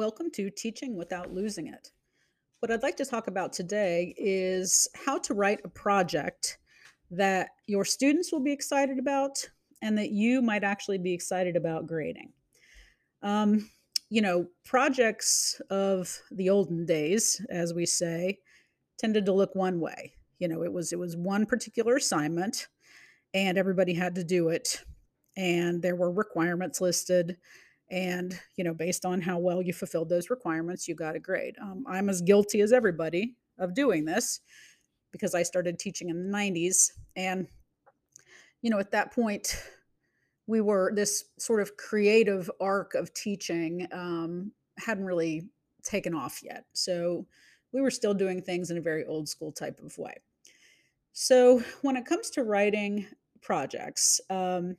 Welcome to Teaching Without Losing It. What I'd like to talk about today is how to write a project that your students will be excited about and that you might actually be excited about grading. Um, you know, projects of the olden days, as we say, tended to look one way. You know, it was it was one particular assignment and everybody had to do it and there were requirements listed and you know based on how well you fulfilled those requirements you got a grade. Um, i'm as guilty as everybody of doing this because i started teaching in the 90s and you know at that point we were this sort of creative arc of teaching um, hadn't really taken off yet. So we were still doing things in a very old school type of way. So when it comes to writing projects um,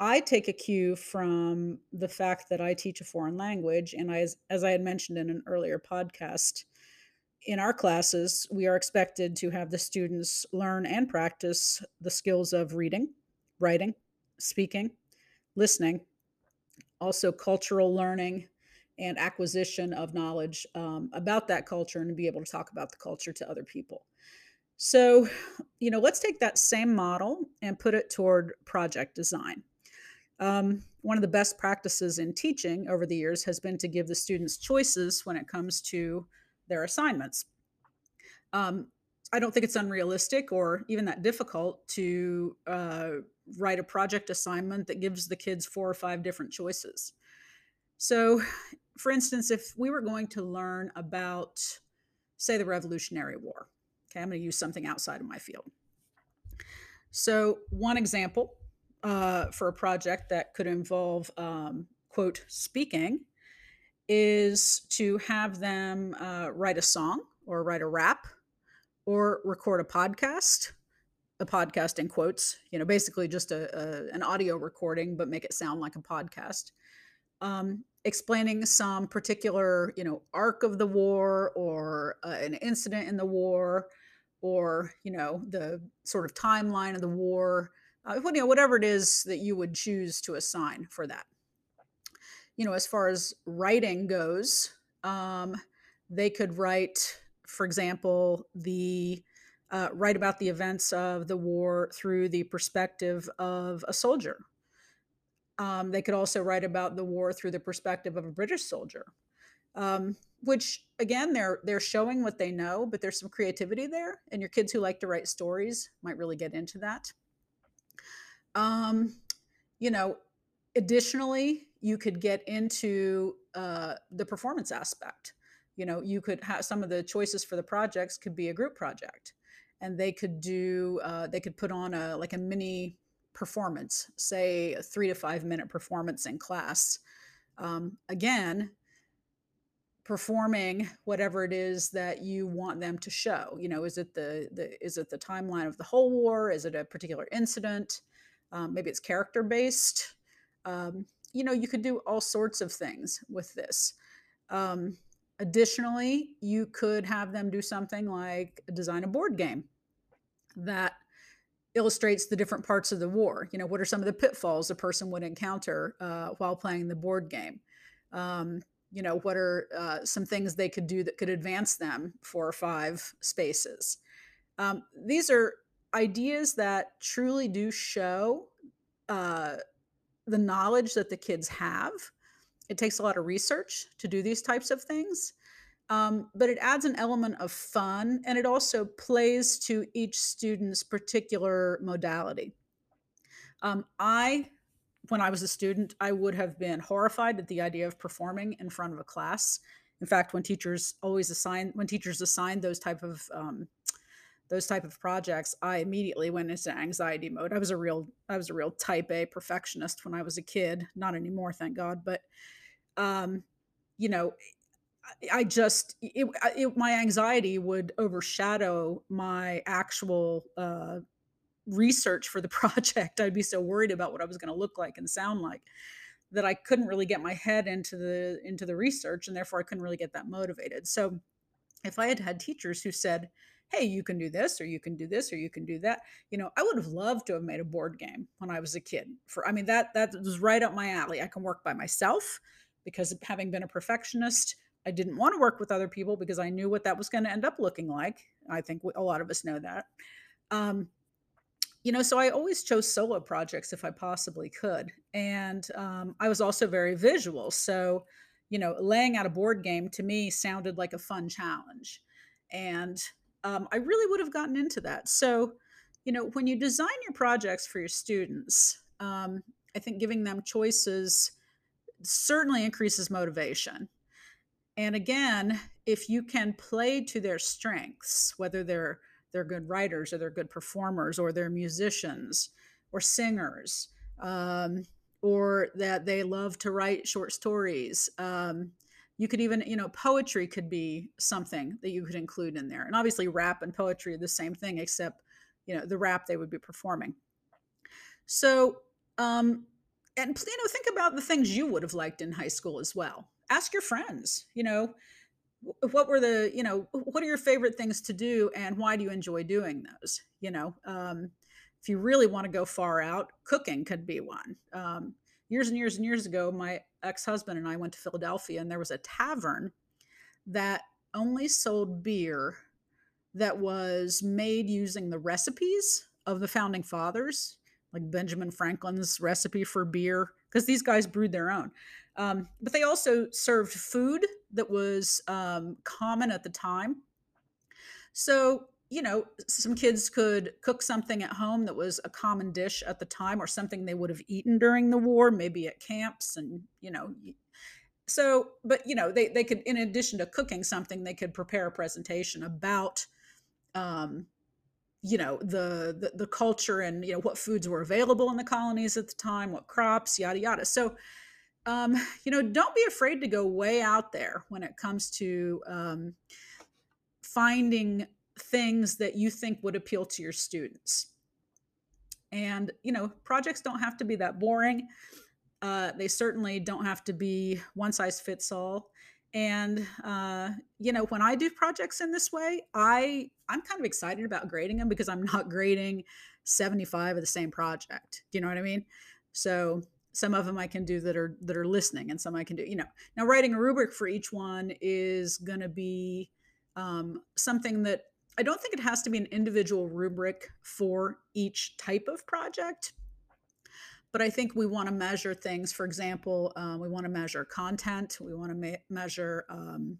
I take a cue from the fact that I teach a foreign language, and I, as, as I had mentioned in an earlier podcast, in our classes, we are expected to have the students learn and practice the skills of reading, writing, speaking, listening, also cultural learning and acquisition of knowledge um, about that culture and be able to talk about the culture to other people. So, you know, let's take that same model and put it toward project design. Um, one of the best practices in teaching over the years has been to give the students choices when it comes to their assignments. Um, I don't think it's unrealistic or even that difficult to uh, write a project assignment that gives the kids four or five different choices. So, for instance, if we were going to learn about, say, the Revolutionary War, okay, I'm going to use something outside of my field. So, one example uh, for a project that could involve, um, quote, speaking, is to have them uh, write a song or write a rap or record a podcast a podcast in quotes you know basically just a, a, an audio recording but make it sound like a podcast. Um, explaining some particular you know arc of the war or uh, an incident in the war or you know the sort of timeline of the war uh, you know, whatever it is that you would choose to assign for that. You know, as far as writing goes, um, they could write, for example, the uh, write about the events of the war through the perspective of a soldier. Um, they could also write about the war through the perspective of a British soldier, um, which again they're they're showing what they know, but there's some creativity there, and your kids who like to write stories might really get into that. Um, you know, additionally, you could get into uh, the performance aspect. You know, you could have some of the choices for the projects could be a group project, and they could do uh, they could put on a like a mini performance, say a three to five minute performance in class. Um, again, performing whatever it is that you want them to show. You know, is it the the is it the timeline of the whole war? Is it a particular incident? Um, maybe it's character based. Um, you know, you could do all sorts of things with this. Um, additionally, you could have them do something like design a board game that illustrates the different parts of the war. You know, what are some of the pitfalls a person would encounter uh, while playing the board game? Um, you know, what are uh, some things they could do that could advance them four or five spaces? Um, these are ideas that truly do show uh, the knowledge that the kids have. It takes a lot of research to do these types of things, um, but it adds an element of fun and it also plays to each student's particular modality. Um, I, when I was a student, I would have been horrified at the idea of performing in front of a class. In fact, when teachers always assign, when teachers assign those type of um, those type of projects, I immediately went into anxiety mode. I was a real I was a real type A perfectionist when I was a kid, not anymore, thank God, but um you know, I just it, it, my anxiety would overshadow my actual uh research for the project. I'd be so worried about what I was going to look like and sound like that I couldn't really get my head into the into the research and therefore I couldn't really get that motivated. So if I had had teachers who said, hey, you can do this or you can do this or you can do that. You know, I would have loved to have made a board game when I was a kid. For I mean that that was right up my alley. I can work by myself. because having been a perfectionist, I didn't want to work with other people because I knew what that was going to end up looking like. I think a lot of us know that. Um, you know, so I always chose solo projects if I possibly could. And um, I was also very visual. So, you know, laying out a board game to me sounded like a fun challenge. And um, I really would have gotten into that. So, you know, when you design your projects for your students, um, I think giving them choices certainly increases motivation. And again, if you can play to their strengths, whether they're they're good writers or they're good performers or they're musicians or singers, um, or that they love to write short stories. Um, you could even, you know, poetry could be something that you could include in there. And obviously, rap and poetry are the same thing, except, you know, the rap they would be performing. So, um, and you know, think about the things you would have liked in high school as well. Ask your friends, you know, what were the you know what are your favorite things to do and why do you enjoy doing those you know um, if you really want to go far out cooking could be one um, years and years and years ago my ex-husband and i went to philadelphia and there was a tavern that only sold beer that was made using the recipes of the founding fathers like benjamin franklin's recipe for beer because these guys brewed their own um, but they also served food that was um, common at the time. So, you know, some kids could cook something at home that was a common dish at the time or something they would have eaten during the war, maybe at camps and, you know, so but you know they, they could in addition to cooking something they could prepare a presentation about um, you know the, the, the culture and you know what foods were available in the colonies at the time what crops yada yada. So um, you know, don't be afraid to go way out there when it comes to um, finding things that you think would appeal to your students. And, you know, projects don't have to be that boring. Uh, they certainly don't have to be one size fits all. And uh, you know, when I do projects in this way, I I'm kind of excited about grading them because I'm not grading 75 of the same project. Do you know what I mean? So some of them I can do that are that are listening, and some I can do. You know, now writing a rubric for each one is going to be um, something that I don't think it has to be an individual rubric for each type of project. But I think we want to measure things. For example, um, we want to measure content. We want to me- measure, um,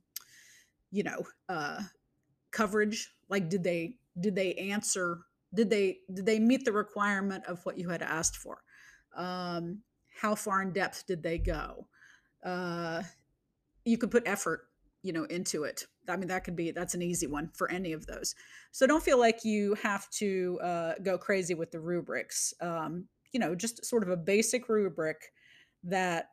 you know, uh, coverage. Like, did they did they answer? Did they did they meet the requirement of what you had asked for? Um, how far in depth did they go uh, you could put effort you know into it. I mean that could be that's an easy one for any of those. So don't feel like you have to uh, go crazy with the rubrics. Um, you know just sort of a basic rubric that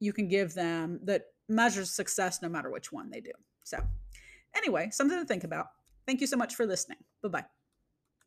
you can give them that measures success no matter which one they do. So anyway something to think about. Thank you so much for listening. Bye bye